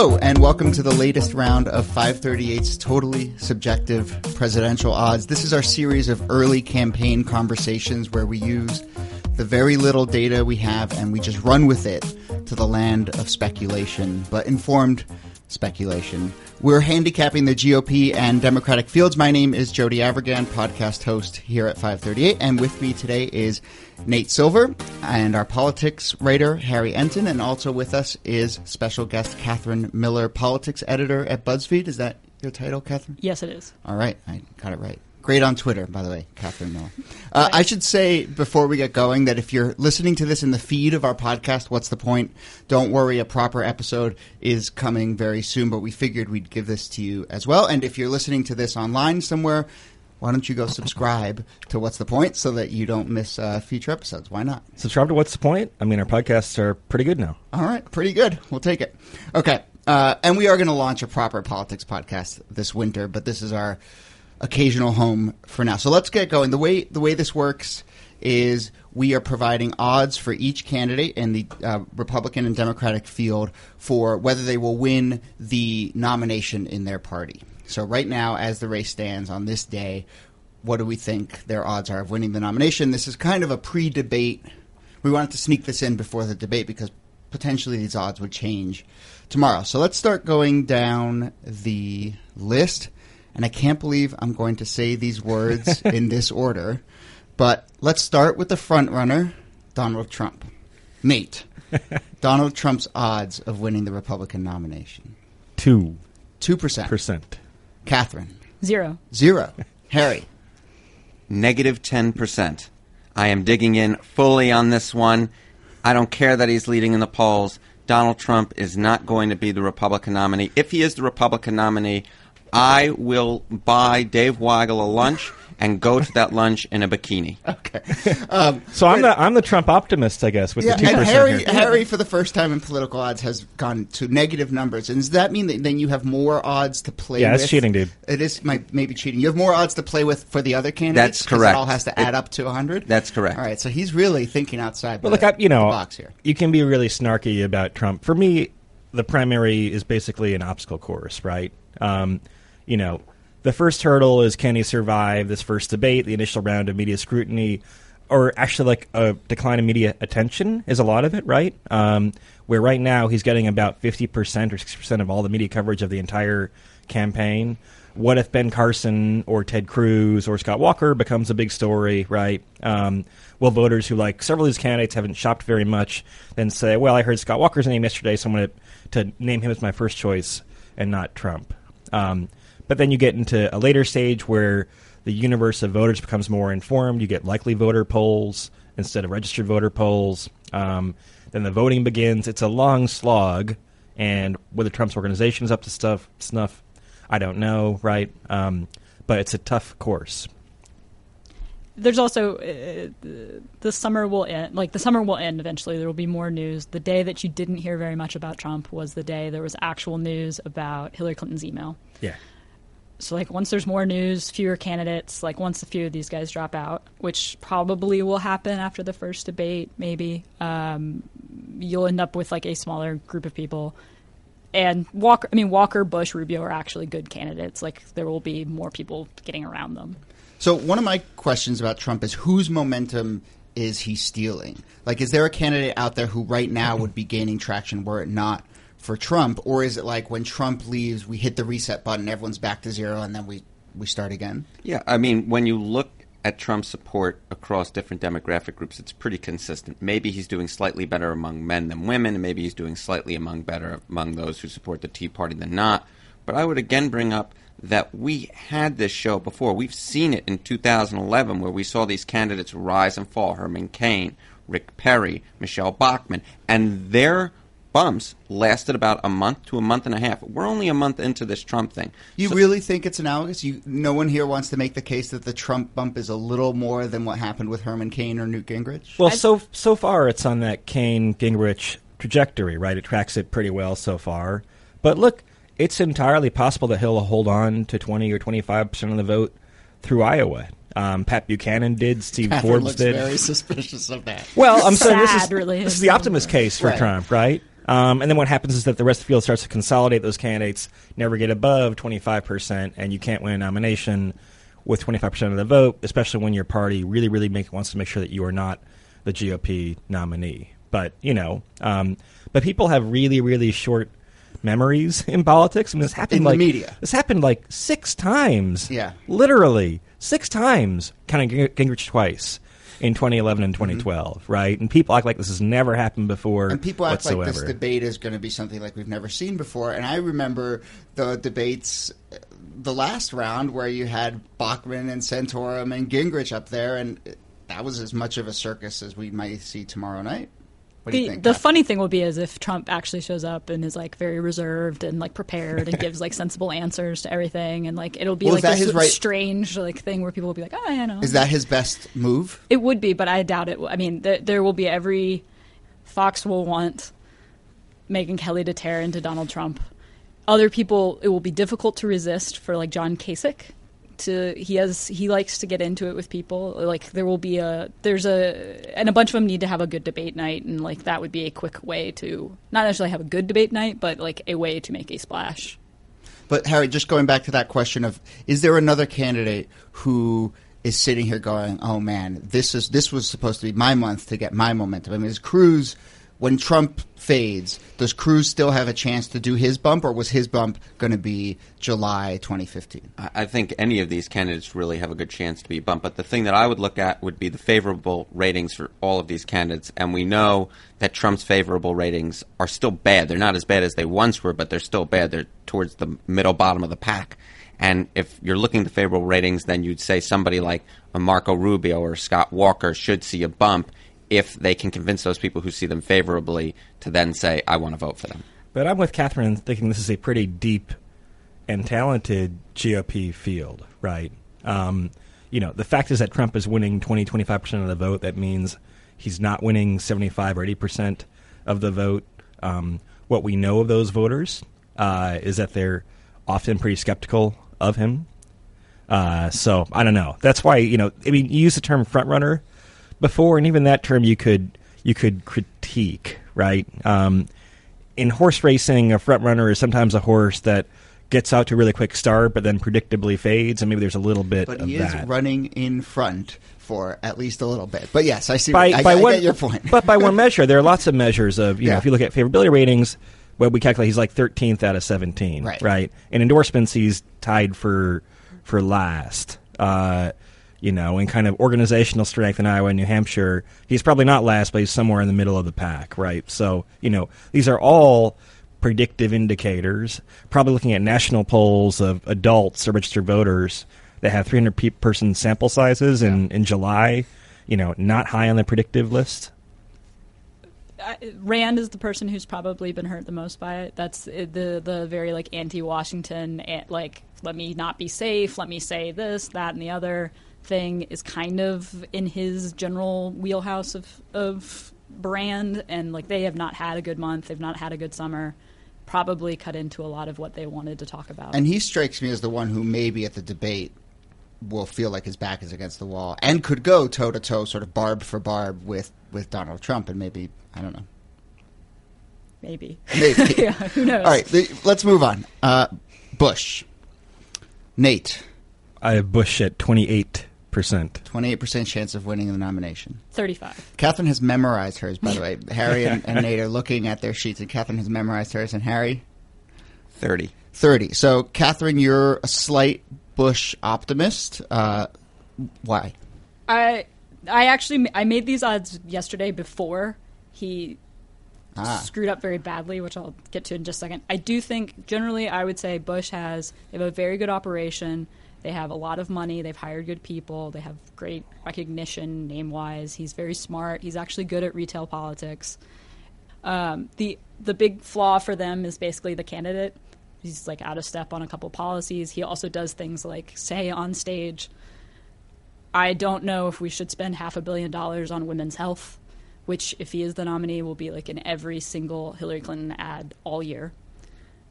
Hello, and welcome to the latest round of 538's totally subjective presidential odds. This is our series of early campaign conversations where we use the very little data we have and we just run with it to the land of speculation, but informed speculation. We're handicapping the GOP and Democratic fields. My name is Jody Avirgan, podcast host here at 538, and with me today is Nate Silver and our politics writer Harry Enten, and also with us is special guest Katherine Miller, politics editor at BuzzFeed. Is that your title, Katherine? Yes, it is. All right, I got it right. Great on Twitter, by the way, Katherine Miller. Uh, I should say before we get going that if you're listening to this in the feed of our podcast, what's the point? Don't worry, a proper episode is coming very soon, but we figured we'd give this to you as well. And if you're listening to this online somewhere, why don't you go subscribe to What's the Point so that you don't miss uh, future episodes? Why not? Subscribe to What's the Point? I mean, our podcasts are pretty good now. All right, pretty good. We'll take it. Okay. Uh, and we are going to launch a proper politics podcast this winter, but this is our occasional home for now. So let's get going. The way the way this works is we are providing odds for each candidate in the uh, Republican and Democratic field for whether they will win the nomination in their party. So right now, as the race stands on this day, what do we think their odds are of winning the nomination? This is kind of a pre-debate. We wanted to sneak this in before the debate because potentially these odds would change tomorrow. So let's start going down the list and I can't believe I'm going to say these words in this order. But let's start with the front runner, Donald Trump. Nate, Donald Trump's odds of winning the Republican nomination. Two Two percent. percent. Katherine. Zero. Zero. Harry. Negative 10%. I am digging in fully on this one. I don't care that he's leading in the polls. Donald Trump is not going to be the Republican nominee. If he is the Republican nominee, I will buy Dave Weigel a lunch and go to that lunch in a bikini. Okay. Um, So I'm the I'm the Trump optimist, I guess, with yeah, the two and percent. Harry, here. Harry, for the first time in political odds, has gone to negative numbers. And does that mean that then you have more odds to play Yeah, with? it's cheating, dude. It is might, maybe cheating. You have more odds to play with for the other candidates? That's 'cause correct. It all has to add up to 100? That's correct. All right, so he's really thinking outside But the, look, I, you the know, box here. you can be really snarky about Trump. For me, the primary is basically an obstacle course, right? Um, you know, the first hurdle is can he survive this first debate, the initial round of media scrutiny, or actually like a decline in media attention is a lot of it, right? Um, where right now he's getting about fifty percent or sixty percent of all the media coverage of the entire campaign. What if Ben Carson or Ted Cruz or Scott Walker becomes a big story, right? Um, will voters who like several of these candidates haven't shopped very much then say, "Well, I heard Scott Walker's name yesterday, so I'm going to to name him as my first choice and not Trump." Um, but then you get into a later stage where the universe of voters becomes more informed. You get likely voter polls instead of registered voter polls. Um, then the voting begins. It's a long slog, and whether Trump's organization is up to stuff snuff, I don't know, right? Um, but it's a tough course. There's also uh, the- the summer will end. Like the summer will end eventually. There will be more news. The day that you didn't hear very much about Trump was the day there was actual news about Hillary Clinton's email. Yeah. So like once there's more news, fewer candidates. Like once a few of these guys drop out, which probably will happen after the first debate, maybe um, you'll end up with like a smaller group of people. And Walker, I mean Walker, Bush, Rubio are actually good candidates. Like there will be more people getting around them. So one of my questions about Trump is whose momentum is he stealing? Like, is there a candidate out there who right now would be gaining traction were it not for Trump, or is it like when Trump leaves, we hit the reset button, everyone's back to zero, and then we we start again? Yeah, I mean, when you look at Trump's support across different demographic groups, it's pretty consistent. Maybe he's doing slightly better among men than women, and maybe he's doing slightly among better among those who support the Tea Party than not. But I would again bring up that we had this show before. We've seen it in 2011 where we saw these candidates rise and fall. Herman Cain, Rick Perry, Michele Bachmann, and their bumps lasted about a month to a month and a half. We're only a month into this Trump thing. You So- really think it's analogous? You, no one here wants to make the case that the Trump bump is a little more than what happened with Herman Cain or Newt Gingrich. Well, so so far it's on that Cain Gingrich trajectory, right? It tracks it pretty well so far. But look, it's entirely possible that he'll hold on to twenty or twenty five percent of the vote through Iowa. Um, Pat Buchanan did. Steve Katherine Forbes looks did. very suspicious of that. Well, I'm saying this is really this is is. the optimist case for Right. Trump, right? Um, and then what happens is that the rest of the field starts to consolidate those candidates, never get above 25%, and you can't win a nomination with 25% of the vote, especially when your party really, really make, wants to make sure that you are not the GOP nominee. But, you know, um, but people have really, really short memories in politics. I mean, this happened In like media. This happened like six times. Yeah. literally six times. Kind of Gingrich twice in 2011 and Mm-hmm. 2012, right? And people act like this has never happened before. And people act whatsoever. like this debate is going to be something like we've never seen before. And I remember the debates, uh, the last round where you had Bachmann and Santorum and Gingrich up there, and that was as much of a circus as we might see tomorrow night. What The, think? the funny thing will be is if Trump actually shows up and is like very reserved and like prepared and gives like sensible answers to everything and like it'll be Well, like that this his right- strange like thing where people will be like oh yeah no Is that his best move? it would be but I doubt it I mean th- there will be every Fox will want Megyn Kelly to tear into Donald Trump other people it will be difficult to resist for like John Kasich to he has he likes to get into it with people like there will be a there's a and a bunch of them need to have a good debate night and like that would be a quick way to not necessarily have a good debate night but like a way to make a splash But Harry, just going back to that question of is there another candidate who is sitting here going, "Oh man, this is this was supposed to be my month to get my momentum." I mean, is Cruz when Trump fades, does Cruz still have a chance to do his bump, or was his bump going to be July 2015? I think any of these candidates really have a good chance to be bumped. But the thing that I would look at would be the favorable ratings for all of these candidates. And we know that Trump's favorable ratings are still bad. They're not as bad as they once were, but they're still bad. They're towards the middle bottom of the pack. And if you're looking at the favorable ratings, then you'd say somebody like a Marco Rubio or Scott Walker should see a bump if they can convince those people who see them favorably to then say, I want to vote for them. But I'm with Katherine thinking this is a pretty deep and talented GOP field, right? Um, you know, the fact is that Trump is winning 20, 25% of the vote. That means he's not winning 75 or 80% of the vote. Um, what we know of those voters uh, is that they're often pretty skeptical of him. Uh, so I don't know. That's why you know. I mean, you use the term front runner before, and even that term you could you could critique, right? Um, in horse racing, a front runner is sometimes a horse that gets out to a really quick start, but then predictably fades, and maybe there's a little bit But of he is that. running in front for at least a little bit. But yes, I see. by, I, by I one, get your point. but by one measure, there are lots of measures of you know Yeah. if you look at favorability ratings, well, we calculate he's like 13th out of 17, Right. Right. In endorsements, he's tied for for last. Uh, you know, in kind of organizational strength in Iowa and New Hampshire, he's probably not last, but he's somewhere in the middle of the pack, right? So, you know, these are all predictive indicators. Probably looking at national polls of adults or registered voters that have 300 pe- person sample sizes in, in July, you know, not high on the predictive list. Rand is the person who's probably been hurt the most by it. That's uh, the the very like anti-Washington, eh, like let me not be safe, let me say this, that, and the other thing is kind of in his general wheelhouse of of brand, and like they have not had a good month, they've not had a good summer. Probably cut into a lot of what they wanted to talk about. And he strikes me as the one who maybe at the debate will feel like his back is against the wall and could go toe to toe, sort of barb for barb with with Donald Trump, and maybe I don't know. Maybe, Maybe. yeah, who knows? All right, the, let's move on. Uh, Bush, Nate, I have Bush at 28%. twenty eight percent chance of winning the nomination. Thirty-five. Katherine has memorized hers, by the way. Harry and, and Nate are looking at their sheets, and Katherine has memorized hers, and Harry 30. thirty. So, Katherine, you're a slight Bush optimist. Uh, why? I I actually I made these odds yesterday before he Ah. screwed up very badly, which I'll get to in just a second. I do think generally I would say Bush has they have a very good operation. They have a lot of money. They've hired good people. They have great recognition name wise. He's very smart. He's actually good at retail politics. Um, the the big flaw for them is basically the candidate. He's like out of step on a couple policies. He also does things like say on stage, I don't know if we should spend half a billion dollars on women's health, which, if he is the nominee, will be like in every single Hillary Clinton ad all year.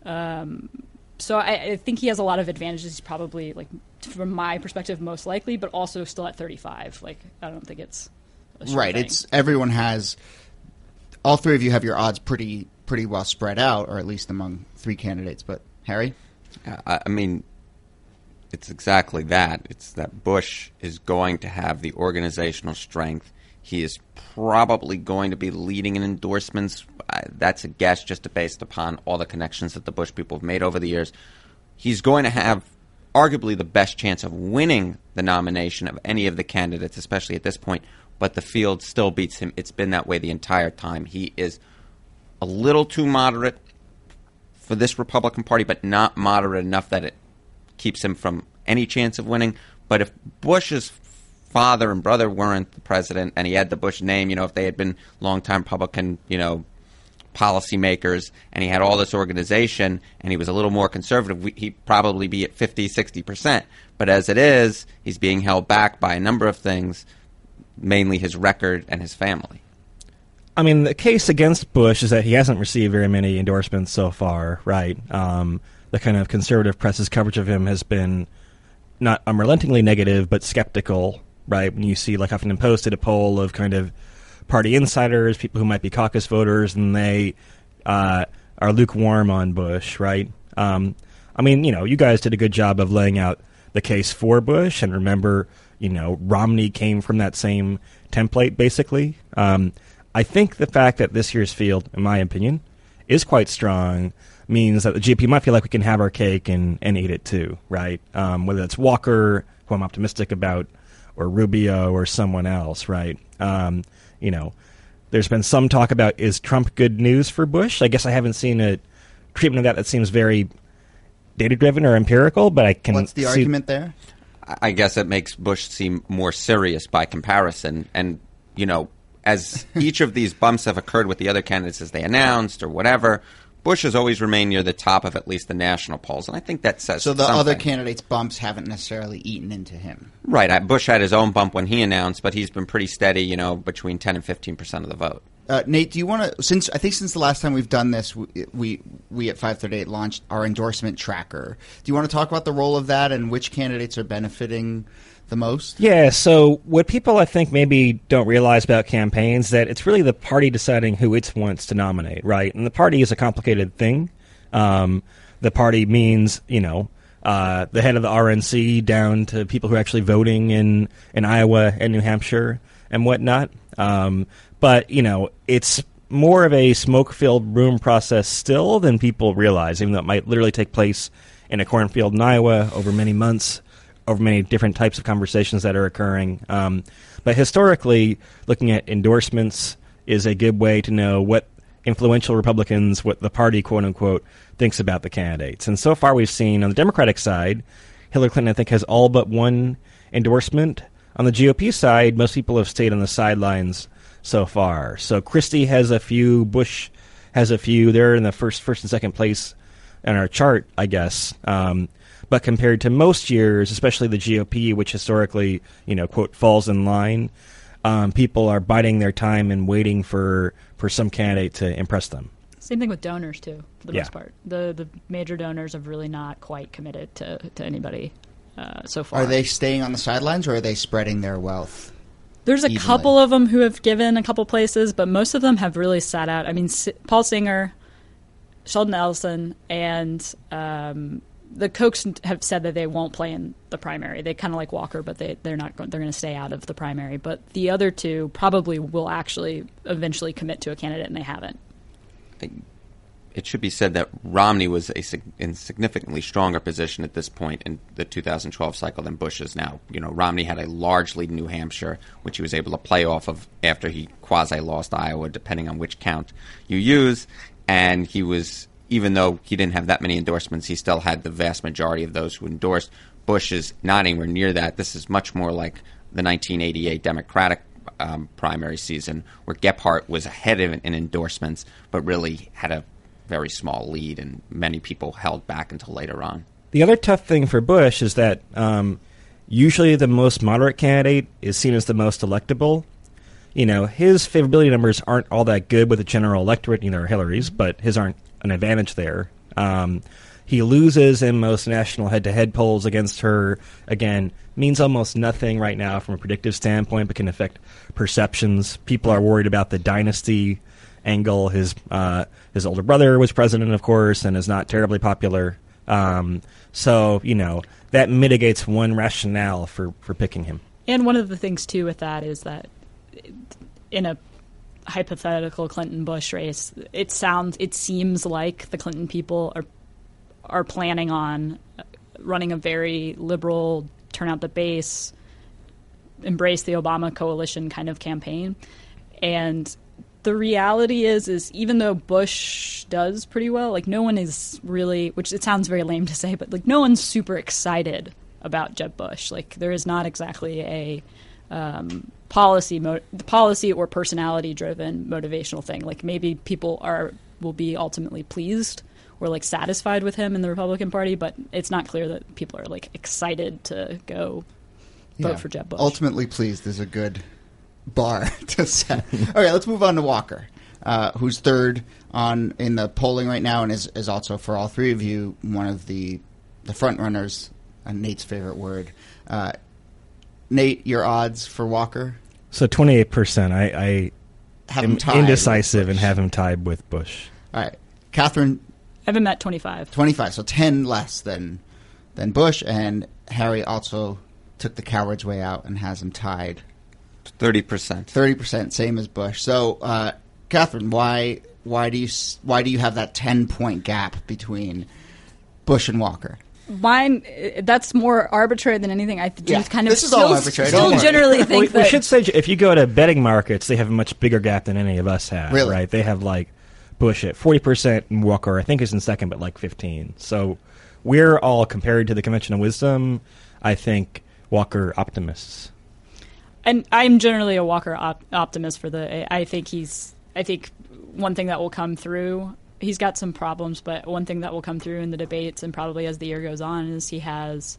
Um, so I, I think he has a lot of advantages. He's probably like, from my perspective, most likely, but also still at 35. Like, I don't think it's a sure right. thing. It's everyone has. All three of you have your odds pretty pretty well spread out, or at least among three candidates. But Harry, I, I mean, it's exactly that. It's that Bush is going to have the organizational strength. He is probably going to be leading in endorsements. That's a guess just based upon all the connections that the Bush people have made over the years. He's going to have arguably the best chance of winning the nomination of any of the candidates, especially at this point. But the field still beats him. It's been that way the entire time. He is a little too moderate for this Republican Party, but not moderate enough that it keeps him from any chance of winning. But if Bush's father and brother weren't the president and he had the Bush name, you know, if they had been longtime Republican, you know, policymakers and he had all this organization and he was a little more conservative, he'd probably be at 50, 60%. But as it is, he's being held back by a number of things, mainly his record and his family. I mean, the case against Bush is that he hasn't received very many endorsements so far, right? Um, the kind of conservative press's coverage of him has been not unrelentingly negative, but skeptical, right? When you see, like, Huffington Post did a poll of kind of party insiders, people who might be caucus voters, and they uh, are lukewarm on Bush, right? Um, I mean, you know, you guys did a good job of laying out the case for Bush, and remember, you know, Romney came from that same template, basically. Um, I think the fact that this year's field, in my opinion, is quite strong means that the GOP might feel like we can have our cake and, and eat it too, right? Um, whether it's Walker, who I'm optimistic about, or Rubio, or someone else, right? Um, you know, there's been some talk about is Trump good news for Bush? I guess I haven't seen a treatment of that that seems very data driven or empirical, but I can. What's the see- argument there? I guess it makes Bush seem more serious by comparison. And, you know, as each of these bumps have occurred with the other candidates as they announced or whatever, Bush has always remained near the top of at least the national polls, and I think that says So the something. other candidates' bumps haven't necessarily eaten into him. right. Bush had his own bump when he announced, but he's been pretty steady, you know, between ten and fifteen percent of the vote. Uh, Nate, do you want to? Since I think since the last time we've done this, we we, we at five thirty eight launched our endorsement tracker. Do you want to talk about the role of that and which candidates are benefiting the most? Yeah, so what people I think maybe don't realize about campaigns that it's really the party deciding who it wants to nominate, right? And the party is a complicated thing. Um, the party means, you know, uh, the head of the RNC down to people who are actually voting in, in Iowa and New Hampshire and whatnot. Um, but, you know, it's more of a smoke filled room process still than people realize, even though it might literally take place in a cornfield in Iowa over many months over many different types of conversations that are occurring. Um, but historically, looking at endorsements is a good way to know what influential Republicans, what the party, quote unquote, thinks about the candidates. And so far, we've seen on the Democratic side, Hillary Clinton, I think, has all but one endorsement. On the GOP side, most people have stayed on the sidelines so far. So Christie has a few, Bush has a few. They're in the first, first and second place on our chart, I guess. Um, but compared to most years, especially the GOP, which historically, you know, quote, falls in line, um, people are biding their time and waiting for, for some candidate to impress them. Same thing with donors too, for the Yeah. most part. The the major donors have really not quite committed to to anybody uh, so far. Are they staying on the sidelines or are they spreading their wealth? There's a evenly? couple of them who have given a couple places, but most of them have really sat out. I mean, S- Paul Singer, Sheldon Adelson, and um, the Kochs have said that they won't play in the primary. They kind of like Walker, but they they're not going. They're going to stay out of the primary. But the other two probably will actually eventually commit to a candidate, and they haven't. it should be said that Romney was a in significantly stronger position at this point in the 2012 cycle than Bush is now. You know, Romney had a large lead in New Hampshire, which he was able to play off of after he quasi lost Iowa, depending on which count you use. And he was, even though he didn't have that many endorsements, he still had the vast majority of those who endorsed. Bush is not anywhere near that. This is much more like the 1988 Democratic um, primary season, where Gephardt was ahead of in endorsements, but really had a very small lead, and many people held back until later on. The other tough thing for Bush is that um, usually the most moderate candidate is seen as the most electable. You know, his favorability numbers aren't all that good with the general electorate, neither are Hillary's, but his aren't an advantage there. Um, he loses in most national head to head polls against her. Again, means almost nothing right now from a predictive standpoint, but can affect perceptions. People are worried about the dynasty angle. His uh, his older brother was president, of course, and is not terribly popular. Um, so you know that mitigates one rationale for for picking him. And one of the things too with that is that in a hypothetical Clinton Bush race, it sounds it seems like the Clinton people are are planning on running a very liberal turn out the base embrace the Obama coalition kind of campaign. And the reality is is even though Bush does pretty well, like no one is really which it sounds very lame to say, but like no one's super excited about Jeb Bush. Like there is not exactly a um, policy mo- policy or personality driven motivational thing. Like maybe people are will be ultimately pleased or like satisfied with him in the Republican Party, but it's not clear that people are like excited to go vote Yeah. for Jeb Bush. Ultimately pleased is a good bar to set. okay, let's move on to Walker, uh, who's third on in the polling right now, and is, is also for all three of you one of the the front runners. Uh, Nate's favorite word. Uh, Nate, your odds for Walker So twenty eight percent. I, I have him am tied with indecisive and Bush. have him tied with Bush. All right, Katherine, I have him at 25. twenty five, so ten less than than Bush, and Harry also took the coward's way out and has him tied Thirty percent. thirty percent, same as Bush. So, uh, Katherine, why why do you why do you have that ten point gap between Bush and Walker? Mine, that's more arbitrary than anything. I do Yeah, kind of this is still, all arbitrary, don't still generally we, think we that should say if you go to betting markets, they have a much bigger gap than any of us have. Really? Right? They have like Bush at forty percent, and Walker I think is in second, but like fifteen. So we're all compared to the convention of wisdom. I think Walker optimists. and I'm generally a Walker op- optimist for the. I think he's. I think one thing that will come through. He's got some problems, but one thing that will come through in the debates and probably as the year goes on is he has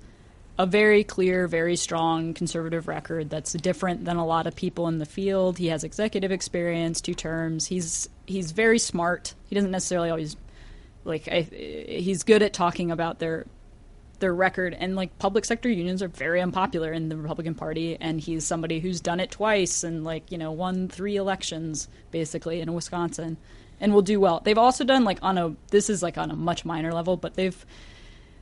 a very clear, very strong conservative record that's different than a lot of people in the field. He has executive experience, two terms. He's he's very smart. He doesn't necessarily always like. I, he's good at talking about their their record and like public sector unions are very unpopular in the Republican Party and he's somebody who's done it twice and like you know won three elections basically in Wisconsin and will do well. They've also done like on a this is like on a much minor level but they've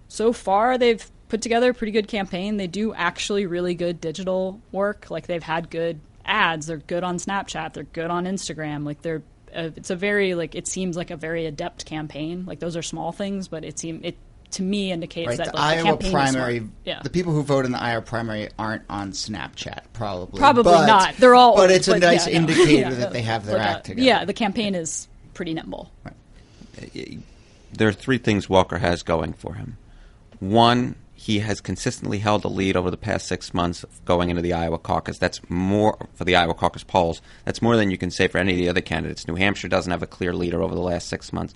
so far they've put together a pretty good campaign. They do actually really good digital work. Like they've had good ads. They're good on Snapchat. They're good on Instagram. Like they're uh, it's a very like it seems like a very adept campaign. Like those are small things, but it seem it to me indicates Right, that the like, Iowa campaign is primary. Yeah. The people who vote in the Iowa primary aren't on Snapchat, probably. Probably But- not. They're all, But it's a but nice yeah, indicator Yeah, that they have their but, uh, act together. Yeah, the campaign is pretty nimble. there are three things Walker has going for him. One, he has consistently held a lead over the past six months going into the Iowa caucus. That's more for the Iowa caucus polls. That's more than you can say for any of the other candidates. New Hampshire doesn't have a clear leader over the last six months.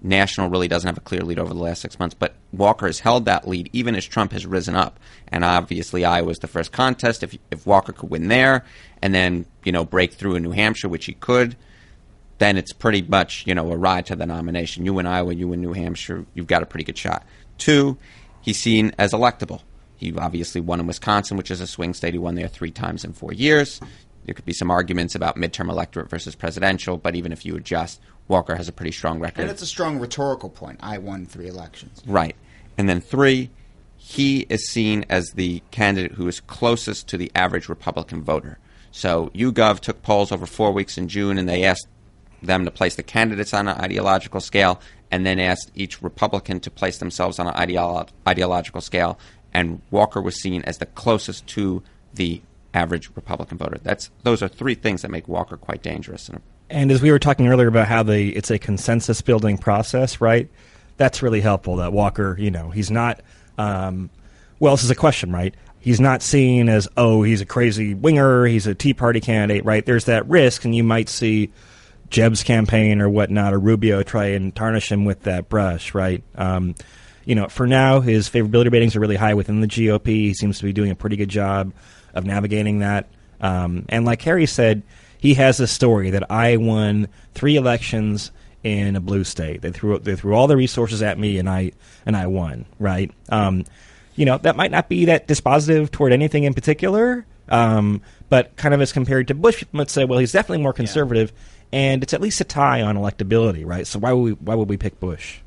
National really doesn't have a clear lead over the last six months, but Walker has held that lead even as Trump has risen up. And obviously, Iowa Iowa's the first contest. If if Walker could win there, and then you know break through in New Hampshire, which he could, then it's pretty much you know a ride to the nomination. You in Iowa, you in New Hampshire, you've got a pretty good shot. Two, he's seen as electable. He obviously won in Wisconsin, which is a swing state. He won there three times in four years. There could be some arguments about midterm electorate versus presidential, but even if you adjust, Walker has a pretty strong record. And it's a strong rhetorical point. I won three elections. Right. And then three, he is seen as the candidate who is closest to the average Republican voter. So YouGov took polls over four weeks in June, and they asked them to place the candidates on an ideological scale, and then asked each Republican to place themselves on an ideolo- ideological scale. And Walker was seen as the closest to the average Republican voter. That's those are three things that make Walker quite dangerous. And as we were talking earlier about how the it's a consensus building process, right? That's really helpful. That Walker, you know, he's not. Um, well, this is a question, right? He's not seen as oh, he's a crazy winger, he's a Tea Party candidate, right? There's that risk, and you might see Jeb's campaign or whatnot, or Rubio try and tarnish him with that brush, right? Um, you know, for now, his favorability ratings are really high within the GOP. He seems to be doing a pretty good job of navigating that. Um, and like Harry said, he has a story that I won three elections in a blue state. They threw they threw all the resources at me, and I and I won. Right? Um, you know, that might not be that dispositive toward anything in particular, Um, but kind of as compared to Bush, let's say, well, he's definitely more conservative, and it's at least a tie on electability, right? So why would we why would we pick Bush?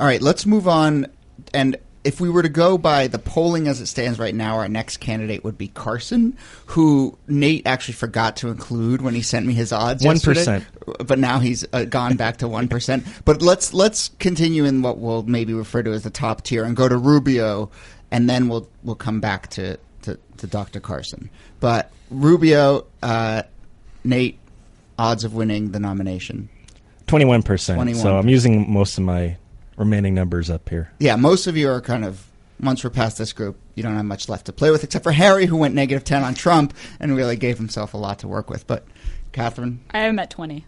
All right, let's move on. And if we were to go by the polling as it stands right now, our next candidate would be Carson, who Nate actually forgot to include when he sent me his odds. 1%. but now he's uh, gone back to one percent. But let's let's continue in what we'll maybe refer to as the top tier and go to Rubio, and then we'll we'll come back to to, to Dr. Carson. But Rubio, uh, Nate, odds of winning the nomination. Twenty one percent. 21. So I'm using most of my remaining numbers up here. yeah, most of you are kind of once we're past this group, you don't have much left to play with, except for Harry, who went negative ten on Trump and really gave himself a lot to work with. But Katherine, I am at 20.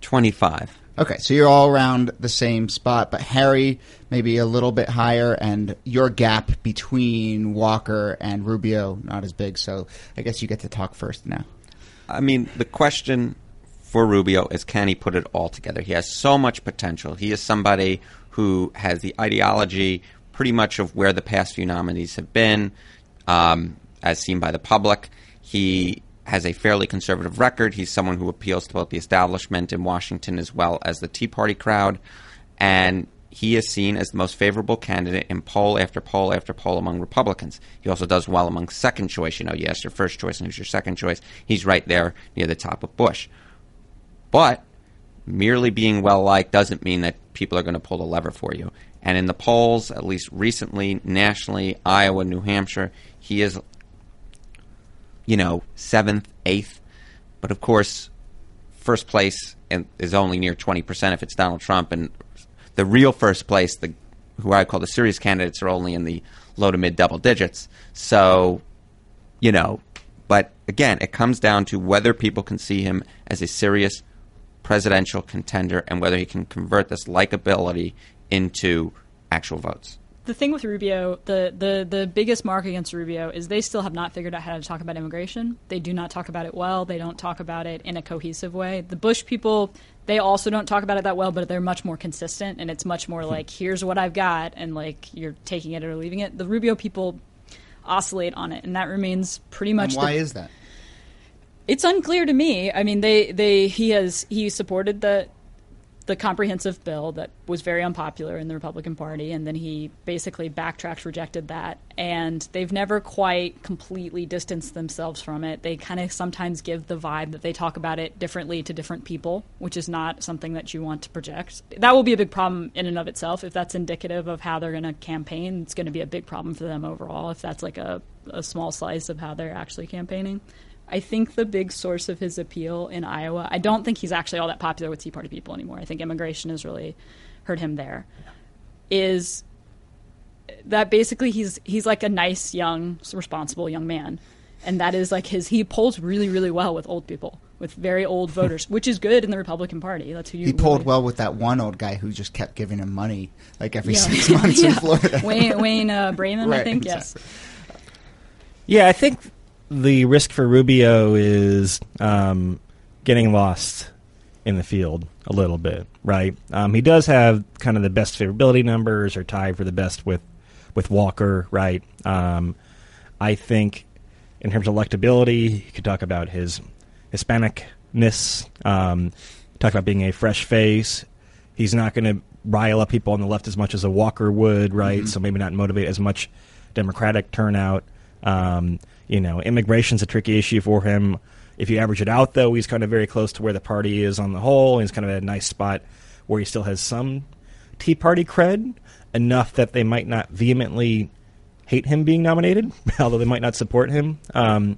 25. okay, so you're all around the same spot, but Harry maybe a little bit higher, and your gap between Walker and Rubio not as big. So I guess you get to talk first now. I mean, the question for Rubio is can he put it all together? He has so much potential. He is somebody who has the ideology pretty much of where the past few nominees have been, um, as seen by the public. He has a fairly conservative record. He's someone who appeals to both the establishment in Washington as well as the Tea Party crowd. And he is seen as the most favorable candidate in poll after poll after poll among Republicans. He also does well among second choice. You know, you your first choice and who's your second choice. He's right there near the top of Bush. But merely being well liked doesn't mean that people are going to pull the lever for you. And in the polls, at least recently, nationally, Iowa, New Hampshire, he is, you know, seventh, eighth. But of course, first place is only near 20% if it's Donald Trump. And the real first place, the who I call the serious candidates, are only in the low to mid double digits. So, you know, but again, it comes down to whether people can see him as a serious presidential contender and whether he can convert this likability into actual votes. The thing with Rubio, the, the, the biggest mark against Rubio is they still have not figured out how to talk about immigration. They do not talk about it well. They don't talk about it in a cohesive way. The Bush people, they also don't talk about it that well, but they're much more consistent, and it's much more hmm. like, here's what I've got, and like you're taking it or leaving it. The Rubio people oscillate on it, and that remains pretty much. And why the, is that? it's unclear to me. I mean, they, they he has he supported the the comprehensive bill that was very unpopular in the Republican Party, and then he basically backtracked, rejected that, and they've never quite completely distanced themselves from it. They kind of sometimes give the vibe that they talk about it differently to different people, which is not something that you want to project. That will be a big problem in and of itself if that's indicative of how they're going to campaign. It's going to be a big problem for them overall if that's like a, a small slice of how they're actually campaigning. I think the big source of his appeal in Iowa, I don't think he's actually all that popular with Tea Party people anymore. I think immigration has really hurt him there. Is that basically he's he's like a nice, young, responsible young man, and that is like his. He polls really, really well with old people, with very old voters, which is good in the Republican Party. That's who you. He pulled really- well with that one old guy who just kept giving him money like every Yeah. six months in Florida. Wayne Wayne uh, Braman, I think. exactly. Yes. Yeah, I think the risk for Rubio is um, getting lost in the field a little bit, right? Um, he does have kind of the best favorability numbers, or tied for the best with with Walker, right? Um, I think in terms of electability, you could talk about his Hispanicness, um, talk about being a fresh face. He's not going to rile up people on the left as much as a Walker would, right? So maybe not motivate as much Democratic turnout. Um, you know, immigration's a tricky issue for him. If you average it out, though, he's kind of very close to where the party is on the whole. He's kind of at a nice spot where he still has some Tea Party cred, enough that they might not vehemently hate him being nominated, although they might not support him. Um,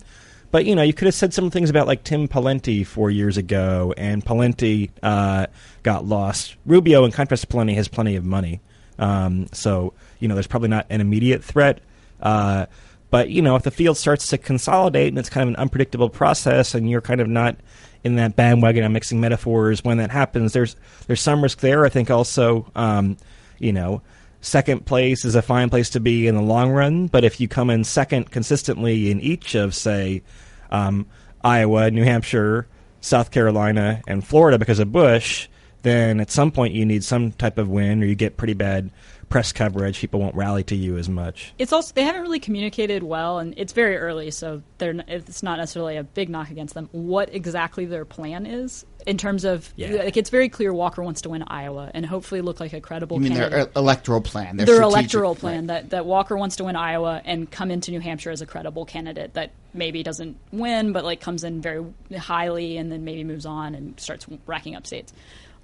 but you know, you could have said some things about like Tim Pawlenty four years ago, and Pawlenty uh, got lost. Rubio, in contrast to Pawlenty, has plenty of money, um, so you know there's probably not an immediate threat. Uh, but you know, if the field starts to consolidate and it's kind of an unpredictable process, and you're kind of not in that bandwagon of mixing metaphors when that happens, there's there's some risk there. I think also, um, you know, second place is a fine place to be in the long run. But if you come in second consistently in each of, say, um, Iowa, New Hampshire, South Carolina, and Florida because of Bush, then at some point you need some type of win, or you get pretty bad press coverage, people won't rally to you as much. It's also they haven't really communicated well, and it's very early, so they're it's not necessarily a big knock against them. What exactly their plan is in terms of Yeah. like it's very clear Walker wants to win Iowa and hopefully look like a credible You mean candidate. their electoral plan? Their, their electoral plan right. that, that Walker wants to win Iowa and come into New Hampshire as a credible candidate that maybe doesn't win but like comes in very highly and then maybe moves on and starts racking up states.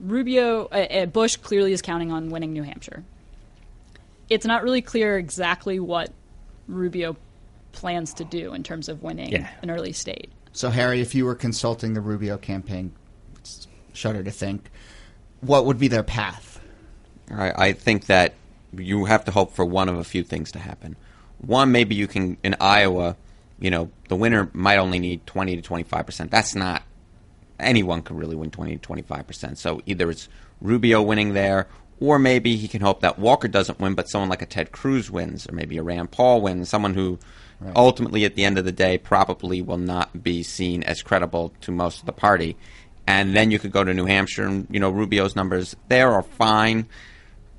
Rubio uh, uh, Bush clearly is counting on winning New Hampshire. It's not really clear exactly what Rubio plans to do in terms of winning Yeah. an early state. So, Harry, if you were consulting the Rubio campaign, shudder to think, what would be their path? All right, I think that you have to hope for one of a few things to happen. One, maybe you can in Iowa, you know, the winner might only need twenty to twenty five percent. That's not anyone could really win twenty to twenty five percent. So either it's Rubio winning there, or maybe he can hope that Walker doesn't win, but someone like a Ted Cruz wins, or maybe a Rand Paul wins, someone who ultimately at the end of the day probably will not be seen as credible to most of the party. And then you could go to New Hampshire, and you know Rubio's numbers there are fine.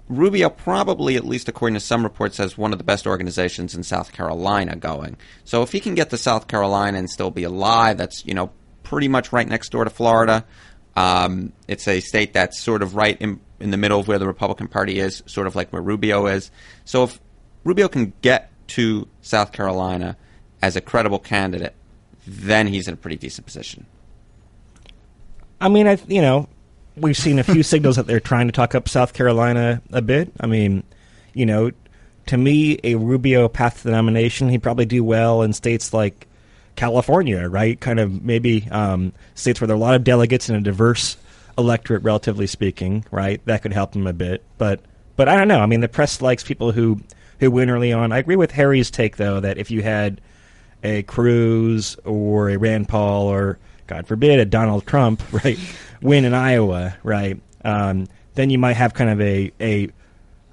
Rubio probably, at least according to some reports, has one of the best organizations in South Carolina going. So if he can get to South Carolina and still be alive, that's you know pretty much right next door to Florida. Um, it's a state that's sort of right in, in the middle of where the Republican Party is, sort of like where Rubio is. So if Rubio can get to South Carolina as a credible candidate, then he's in a pretty decent position. I mean, I you know, we've seen a few signals that they're trying to talk up South Carolina a bit. I mean, you know, to me, a Rubio path to the nomination, he'd probably do well in states like California, right? Kind of maybe um, states where there are a lot of delegates and a diverse electorate, relatively speaking, right? That could help him a bit. But but I don't know. I mean, the press likes people who who win early on. I agree with Harry's take though that if you had a Cruz or a Rand Paul or God forbid a Donald Trump, right, win in Iowa, right, um, then you might have kind of a a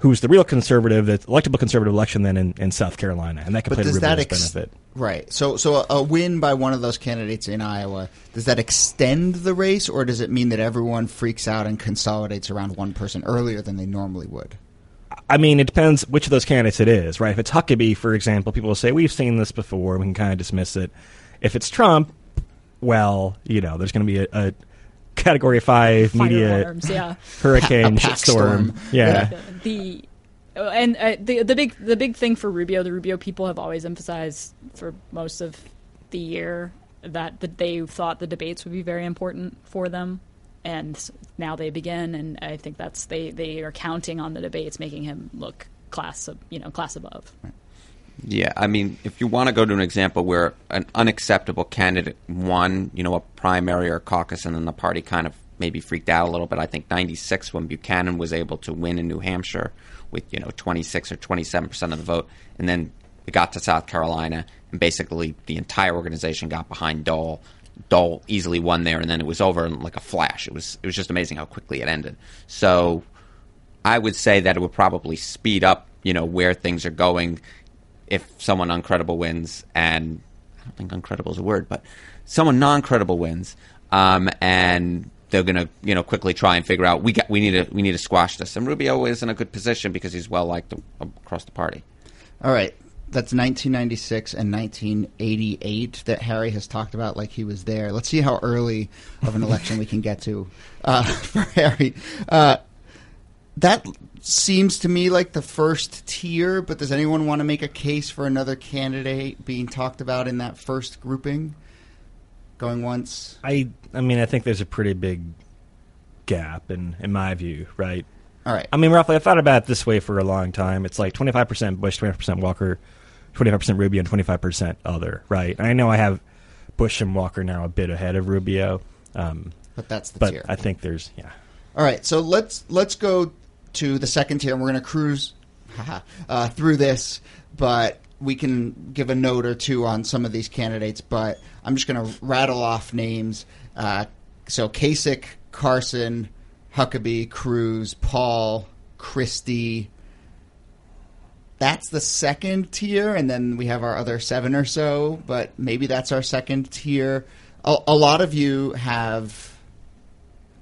who's the real conservative, the electable conservative election then in, in South Carolina, and that could But play to that Rubio's ex- benefit. right? So, so a, a win by one of those candidates in Iowa does that extend the race, or does it mean that everyone freaks out and consolidates around one person earlier than they normally would? I mean, it depends which of those candidates it is, right? If it's Huckabee, for example, people will say we've seen this before. We can kind of dismiss it. If it's Trump, well, you know, there's going to be a, a Category Five Fire media alarms, yeah. hurricane A pack storm. Yeah. the uh, and uh, the the big the big thing for Rubio, the Rubio people have always emphasized for most of the year that that they thought the debates would be very important for them, and now they begin, and I think that's they they are counting on the debates making him look class you know class above. Yeah, I mean, if you want to go to an example where an unacceptable candidate won, you know, a primary or a caucus, and then the party kind of maybe freaked out a little bit. I think '96 when Buchanan was able to win in New Hampshire with you know 26 or 27 percent of the vote, and then it got to South Carolina, and basically the entire organization got behind Dole. Dole easily won there, and then it was over in like a flash. It was it was just amazing how quickly it ended. So I would say that it would probably speed up, you know, where things are going if someone uncredible wins, and I don't think uncredible is a word, but someone non-credible wins, um, and they're going to, you know, quickly try and figure out we got we need to we need to squash this. And Rubio is in a good position because he's well liked across the party. All right. That's 1996 and 1988 that Harry has talked about like he was there. Let's see how early of an election we can get to uh, for Harry. Uh, that seems to me like the first tier, but does anyone want to make a case for another candidate being talked about in that first grouping? Going once? I I mean, I think there's a pretty big gap in in my view, right? All right. I mean, roughly, I thought about it this way for a long time. It's like 25% Bush, 25% Walker, 25% Rubio, and 25% other, right? And I know I have Bush and Walker now a bit ahead of Rubio, um, But that's the but tier. I think there's, yeah. All right, so let's let's go to the second tier, and we're going to cruise uh, through this, but we can give a note or two on some of these candidates. But I'm just going to rattle off names. Uh, so Kasich, Carson, Huckabee, Cruz, Paul, Christie. That's the second tier, and then we have our other seven or so. But maybe that's our second tier. A, a lot of you have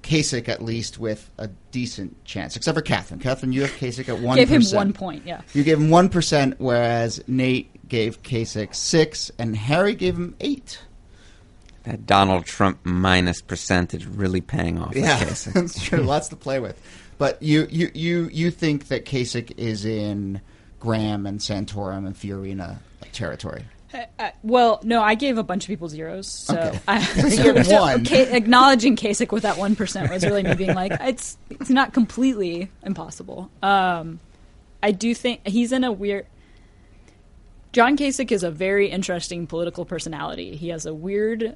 Kasich at least with a decent chance, except for Katherine. Katherine, you have Kasich at one. Give him one point. Yeah. You gave him one percent, whereas Nate gave Kasich six, and Harry gave him eight. That Donald Trump minus percentage really paying off. Yeah, that's true. Lots to play with. But you, you, you, you think that Kasich is in Graham and Santorum and Fiorina territory? Uh, well, no, I gave a bunch of people zeros. So, Okay. I, So one. Ka- acknowledging Kasich with that one percent was really me being like, it's it's not completely impossible. Um, I do think he's in a weird. John Kasich is a very interesting political personality. He has a weird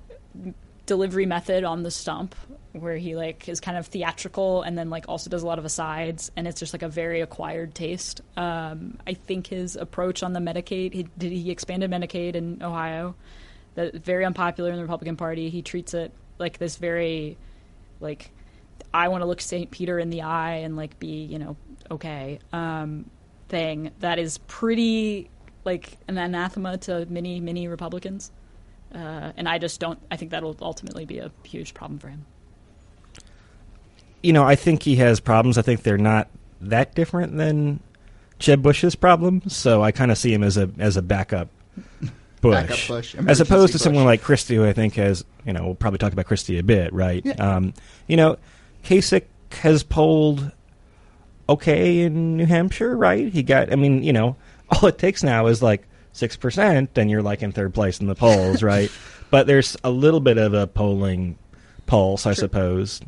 delivery method on the stump where he like is kind of theatrical and then like also does a lot of asides and it's just like a very acquired taste. Um, I think his approach on the Medicaid, he did he expanded Medicaid in Ohio, that very unpopular in the Republican Party. He treats it like this very like I want to look St. Peter in the eye and like be, you know, okay um, thing that is pretty like an anathema to many, many Republicans. Uh, and I just don't. I think that'll ultimately be a huge problem for him. You know, I think he has problems. I think they're not that different than Jeb Bush's problems. So I kind of see him as a as a backup Bush, Backup Bush, as opposed to Bush. someone like Christie, who I think has you know we'll probably talk about Christie a bit, right? Yeah. Um, you know, Kasich has polled okay in New Hampshire, right? He got, I mean, you know, all it takes now is like six percent, and you're like in third place in the polls, right? But there's a little bit of a polling pulse, I suppose.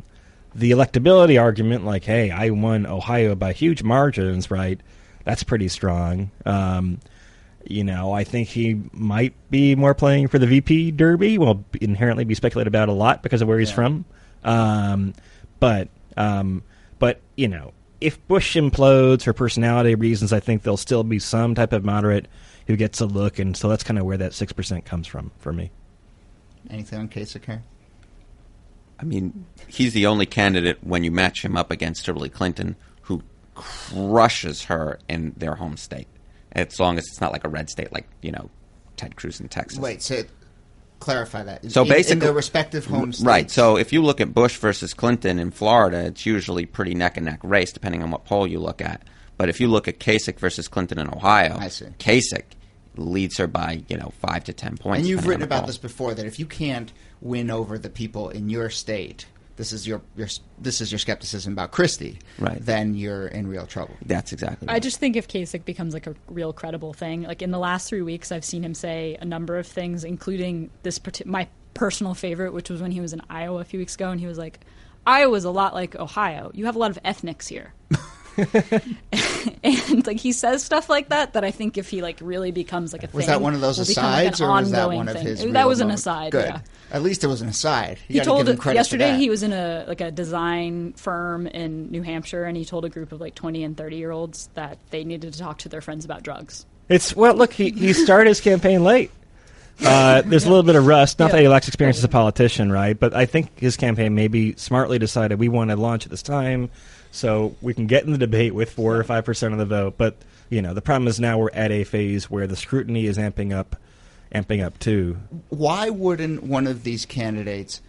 The electability argument, like, hey, I won Ohio by huge margins, right? That's pretty strong. Um, you know, I think he might be more playing for the VP Derby. Will inherently be speculated about a lot because of where he's Yeah. from. Um, but um, but you know, if Bush implodes for personality reasons, I think there'll still be some type of moderate who gets a look, and so that's kind of where that six percent comes from for me. Anything on Kasich here? I mean, he's the only candidate when you match him up against Hillary Clinton who crushes her in their home state. As long as it's not like a red state, like you know, Ted Cruz in Texas. Wait, so clarify that. So in, basically, in their respective home states. right? So if you look at Bush versus Clinton in Florida, it's usually pretty neck and neck race, depending on what poll you look at. But if you look at Kasich versus Clinton in Ohio. Kasich leads her by you know five to ten points. and you've written about poll. this before that if you can't win over the people in your state, this is your, your this is your skepticism about Christie. Right. Then you're in real trouble. That's exactly. Right. I just think if Kasich becomes like a real credible thing, like in the last three weeks, I've seen him say a number of things, including this parti- my personal favorite, which was when he was in Iowa a few weeks ago, and he was like, "Iowa's a lot like Ohio. You have a lot of ethnics here." and like he says stuff like that that I think if he like really becomes like a Was thing, that one of those will become, like, an asides, or was that ongoing one of thing. his? That was an moments? aside. Good. Yeah. At least it was an aside. You He told give him credit yesterday he was in a like a design firm in New Hampshire, and he told a group of like twenty and thirty year olds that they needed to talk to their friends about drugs. It's well, look, he he started his campaign late. Uh, there's a little bit of rust. Not Yeah. that he lacks experience as a politician, right? But I think his campaign maybe smartly decided we want to launch at this time, so we can get in the debate with four or five percent of the vote. But you know, the problem is now we're at a phase where the scrutiny is amping up, amping up too. why wouldn't one of these candidates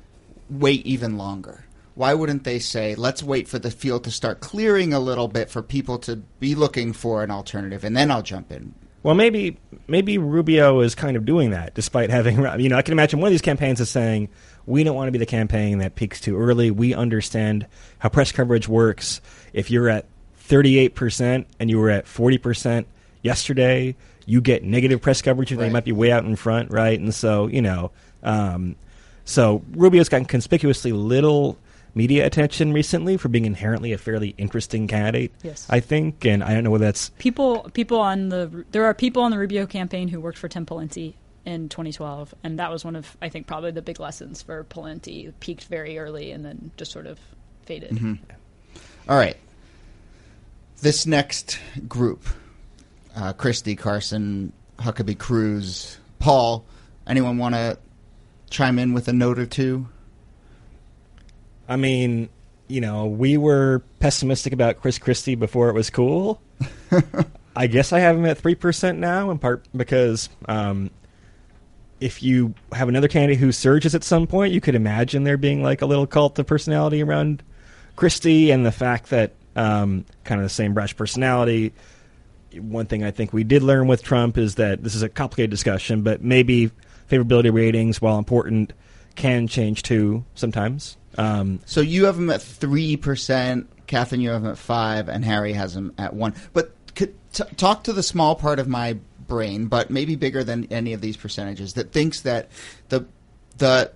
wait even longer? Why wouldn't they say, let's wait for the field to start clearing a little bit for people to be looking for an alternative, and then I'll jump in? Well, maybe maybe Rubio is kind of doing that, despite having you know I can imagine one of these campaigns is saying we don't want to be the campaign that peaks too early. We understand how press coverage works. If you're at 38 percent and you were at 40 percent yesterday, you get negative press coverage. They Right. might be way out in front, right? And so you know, um, so Rubio's gotten conspicuously little media attention recently for being inherently a fairly interesting candidate. Yes. I think, and I don't know whether that's people people on the there are people on the Rubio campaign who worked for Tim Pawlenty in 2012, and that was one of I think probably the big lessons for Pawlenty. Peaked very early and then just sort of faded. All right. This next group uh, Christie, Carson, Huckabee Cruz, Paul. Anyone want to chime in with a note or two? I mean, you know, we were pessimistic about Chris Christie before it was cool. I guess I have him at three percent now, in part because um, if you have another candidate who surges at some point, you could imagine there being like a little cult of personality around Christie and the fact that um, kind of the same brash personality. One thing I think we did learn with Trump is that this is a complicated discussion, but maybe favorability ratings, while important, can change too sometimes. Um, So you have him at three percent. Katherine, you have him at five, and Harry has him at one. But could, t- talk to the small part of my brain, but maybe bigger than any of these percentages, that thinks that the the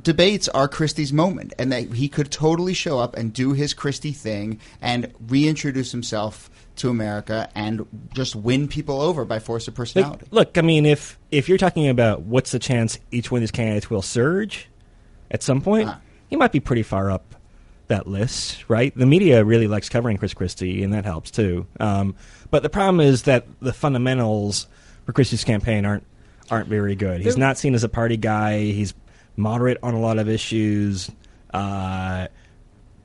debates are Christie's moment, and that he could totally show up and do his Christie thing and reintroduce himself to America and just win people over by force of personality. Look, look, I mean, if if you're talking about what's the chance each one of these candidates will surge at some point, Ah. he might be pretty far up that list, right? The media really likes covering Chris Christie, and that helps too. Um, but the problem is that the fundamentals for Christie's campaign aren't aren't very good. He's not seen as a party guy. He's moderate on a lot of issues. Uh,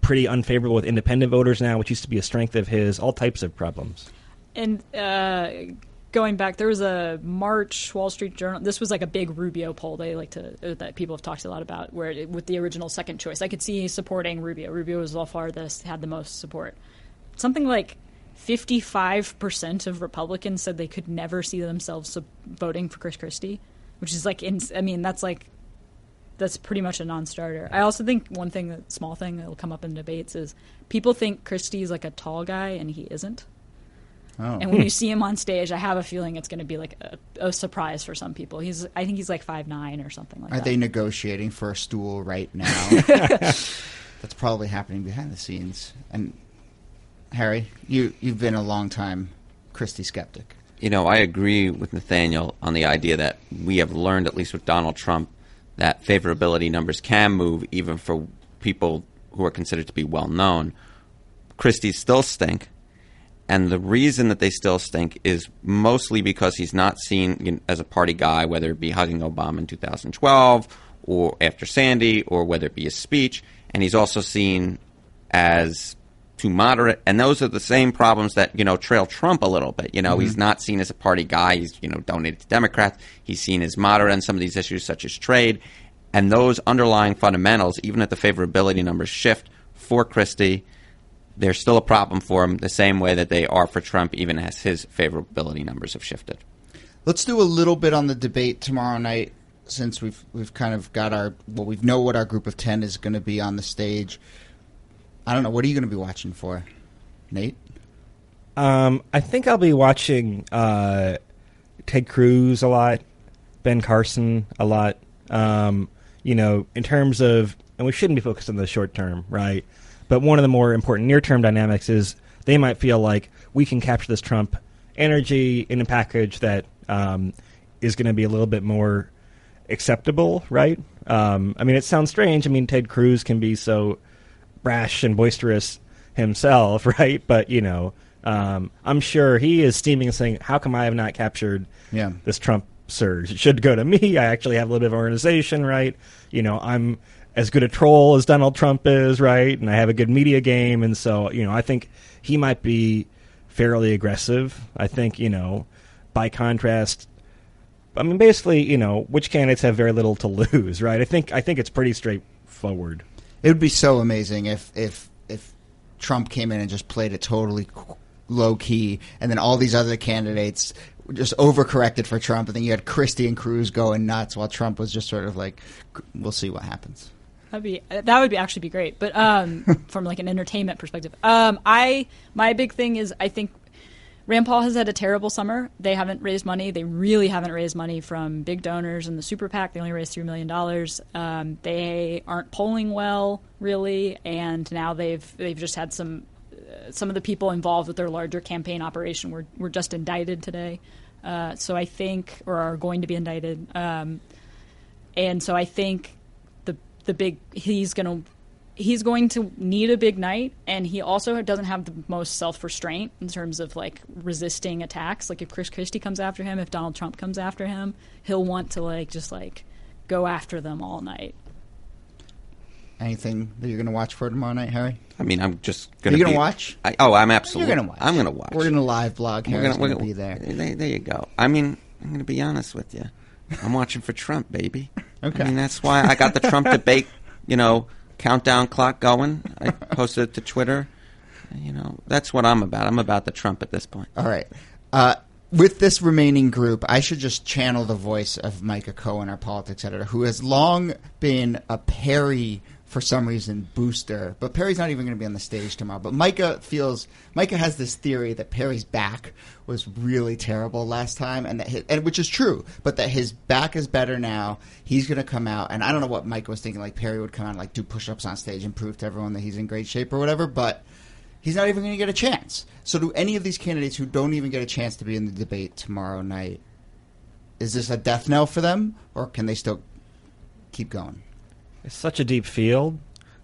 pretty unfavorable with independent voters now, which used to be a strength of his. All types of problems. And uh, going back, there was a March Wall Street Journal. This was like a big Rubio poll. They like to uh, that people have talked a lot about, where it, with the original second choice, I could see supporting Rubio. Rubio was all farthest, had the most support. Something like fifty-five percent of Republicans said they could never see themselves voting for Chris Christie, which is like, I mean, that's like that's pretty much a non-starter. I also think one thing, that small thing that will come up in debates is people think Christie's like a tall guy and he isn't. Oh. And when you see him on stage, I have a feeling it's going to be like a, a surprise for some people. He's, I think he's like five nine or something like Are that. Are they negotiating for a stool right now? That's probably happening behind the scenes. And Harry, you you've been a long time Christie skeptic. You know, I agree with Nathaniel on the idea that we have learned, at least with Donald Trump, that favorability numbers can move even for people who are considered to be well known. Christie's still stink. And the reason that they still stink is mostly because he's not seen as a party guy, whether it be hugging Obama in 2012 or after Sandy, or whether it be his speech. And he's also seen as too moderate. And those are the same problems that, you know, trail Trump a little bit. You know, he's mm-hmm. not seen as a party guy. He's, you know, donated to Democrats. He's seen as moderate on some of these issues, such as trade. And those underlying fundamentals, even if the favorability numbers shift for Christie, they're still a problem for him the same way that they are for Trump, even as his favorability numbers have shifted. Let's do a little bit on the debate tomorrow night, since we've we've kind of got our well, we know what our group of ten is going to be on the stage. I don't know. What are you going to be watching for, Nate? Um, I think I'll be watching uh, Ted Cruz a lot, Ben Carson a lot. Um, you know, in terms of, and we shouldn't be focused on the short term, right? But one of the more important near term dynamics is they might feel like we can capture this Trump energy in a package that um, is going to be a little bit more acceptable, right? Um, I mean, it sounds strange. I mean, Ted Cruz can be so brash and boisterous himself, right? But you know, um, I'm sure he is steaming and saying, "How come I have not captured Yeah. this Trump surge? It should go to me. I actually have a little bit of organization, right? You know, I'm as good a troll as Donald Trump is, right? And I have a good media game, and so you know, I think he might be fairly aggressive. I think you know, by contrast, I mean, basically, you know, which candidates have very little to lose, right? I think I think it's pretty straightforward. It would be so amazing if if if Trump came in and just played it totally low key, and then all these other candidates just overcorrected for Trump, and then you had Christie and Cruz going nuts while Trump was just sort of like, "We'll see what happens." That'd be that would be actually be great. But um, from like an entertainment perspective, um, I my big thing is I think Rand Paul has had a terrible summer. They haven't raised money. They really haven't raised money from big donors in the super PAC. They only raised three million dollars. Um, they aren't polling well, really, and now they've they've just had some uh, some of the people involved with their larger campaign operation were were just indicted today. Uh, so I think, or are going to be indicted. Um, and so I think the the big he's going to he's going to need a big night and he also doesn't have the most self-restraint in terms of like resisting attacks like if chris christie comes after him if donald trump comes after him he'll want to like just like go after them all night Anything that you're going to watch for tomorrow night, Harry? I mean, I'm just going to you be. going to watch? I, oh, I'm absolutely. You're going to watch. I'm going to watch. We're going to live blog. We're Harry's gonna- we're gonna- be there. There, there you go. I mean, I'm going to be honest with you. I'm watching for Trump, baby. Okay. I mean, that's why I got the Trump debate, you know, countdown clock going. I posted it to Twitter. You know, that's what I'm about. I'm about the Trump at this point. All right. Uh, with this remaining group, I should just channel the voice of Micah Cohen, our politics editor, who has long been a Perry, for some reason, booster. But Perry's not even going to be on the stage tomorrow. But Micah feels Micah has this theory that Perry's back was really terrible last time, and that his, and which is true, but that his back is better now. He's going to come out, and I don't know what Micah was thinking. Like Perry would come out and like do push-ups on stage and prove to everyone that he's in great shape or whatever. But he's not even going to get a chance. So, do any of these candidates who don't even get a chance to be in the debate tomorrow night, is this a death knell for them, or can they still keep going? It's such a deep field.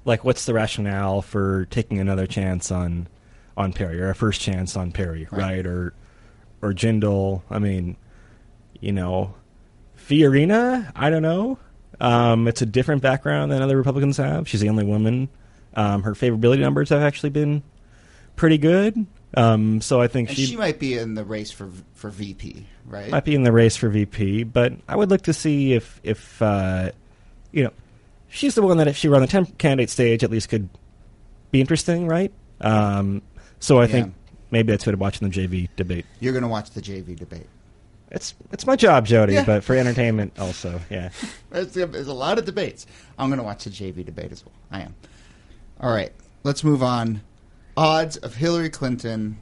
Like, what's the rationale for taking another chance on on Perry or a first chance on Perry, Right. right? Or or Jindal? I mean, you know, Fiorina. I don't know. Um, it's a different background than other Republicans have. She's the only woman. Um, her favorability numbers have actually been pretty good. Um, so I think And she, she might be in the race for for VP, right? might be in the race for VP, but I would look to see if if uh, you know she's the one that if she were on the temp candidate stage, at least could be interesting, right? Um, so I think maybe that's what I'm watching the JV debate. You're going to watch the JV debate. It's it's my job, Jody, Yeah. but for entertainment also, yeah. There's a lot of debates. I'm going to watch the JV debate as well. I am. All right, let's move on. Odds of Hillary Clinton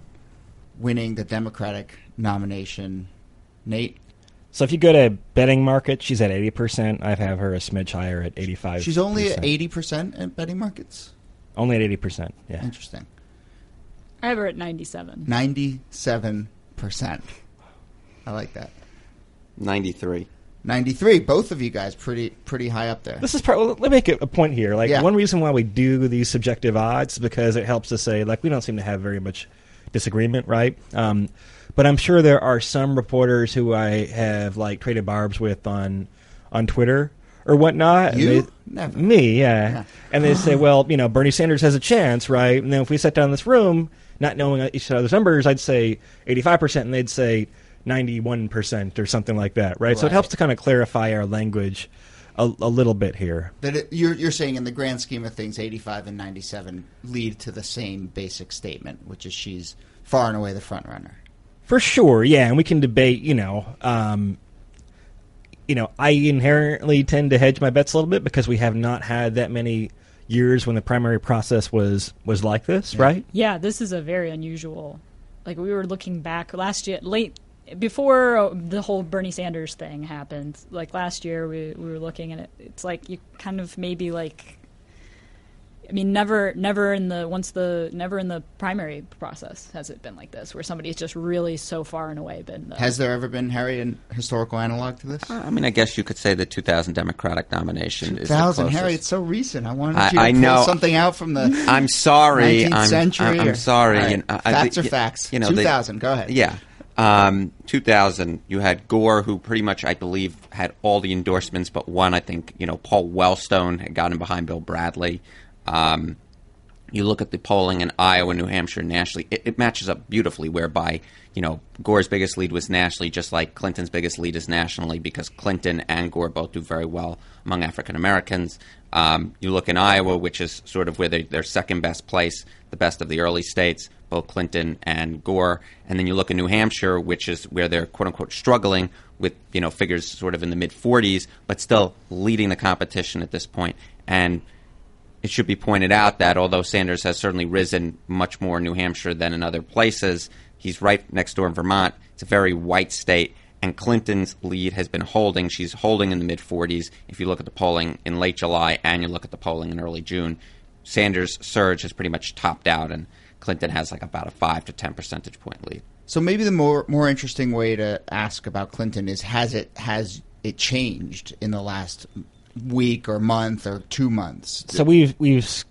winning the Democratic nomination. Nate, So if you go to betting market, she's at eighty percent. I have her a smidge higher at eighty five. she's only at 80% at betting markets. Only at eighty percent. Yeah. Interesting. I have her at 97. 97%. I like that. 93. 93. Both of you guys pretty pretty high up there. This is part. Let me make a a point here. Like Yeah. one reason why we do these subjective odds because it helps us say like we don't seem to have very much disagreement, right? Um, but I'm sure there are some reporters who I have like traded barbs with on on Twitter or whatnot. You? they- Never. Me, yeah. Yeah. And they say, well, you know, Bernie Sanders has a chance, right? And then if we sat down in this room, not knowing each other's numbers, I'd say 85%, and they'd say 91% or something like that, right? So it helps to kind of clarify our language a, a little bit here. That it, you're you're saying in the grand scheme of things, 85 and 97 lead to the same basic statement, which is she's far and away the front runner. For sure, yeah, and we can debate. You know, um, you know, I inherently tend to hedge my bets a little bit because we have not had that many years when the primary process was was like this, right? Yeah, this is a very unusual. Like we were looking back last year, late before uh, the whole Bernie Sanders thing happened. Like last year, we we were looking at it. It's like you kind of maybe like. I mean, never, never in the once the never in the primary process has it been like this, where somebody's just really so far and away been the. Has there ever been Harry an historical analog to this? Uh, I mean, I guess you could say the 2000 Democratic nomination is the Harry. It's so recent. I wanted I- you to I pull know. something out from the I'm sorry. 19th I'm, century. I'm, I'm or- sorry. All right. and I- I- facts are facts. You know, they- 2000. Go ahead. Yeah. Um, 2000, you had Gore, who pretty much, I believe, had all the endorsements but one. I think, you know, Paul Wellstone had gotten behind Bill Bradley. Um, you look at the polling in Iowa, New Hampshire, nationally, it, it matches up beautifully, whereby, you know, Gore's biggest lead was nationally, just like Clinton's biggest lead is nationally, because Clinton and Gore both do very well among African Americans. Um, you look in Iowa, which is sort of where they, their second best place, the best of the early states, both Clinton and Gore. And then you look in New Hampshire, which is where they're quote unquote struggling with, you know, figures sort of in the mid 40s, but still leading the competition at this point. And it should be pointed out that although Sanders has certainly risen much more in New Hampshire than in other places, he's right next door in Vermont. It's a very white state, and Clinton's lead has been holding. She's holding in the mid 40s. If you look at the polling in late July and you look at the polling in early June, Sanders' surge has pretty much topped out, and Clinton has like about a 5 to 10 percentage point lead. So maybe the more more interesting way to ask about Clinton is has it has it changed in the last week or month or two months? So we've we've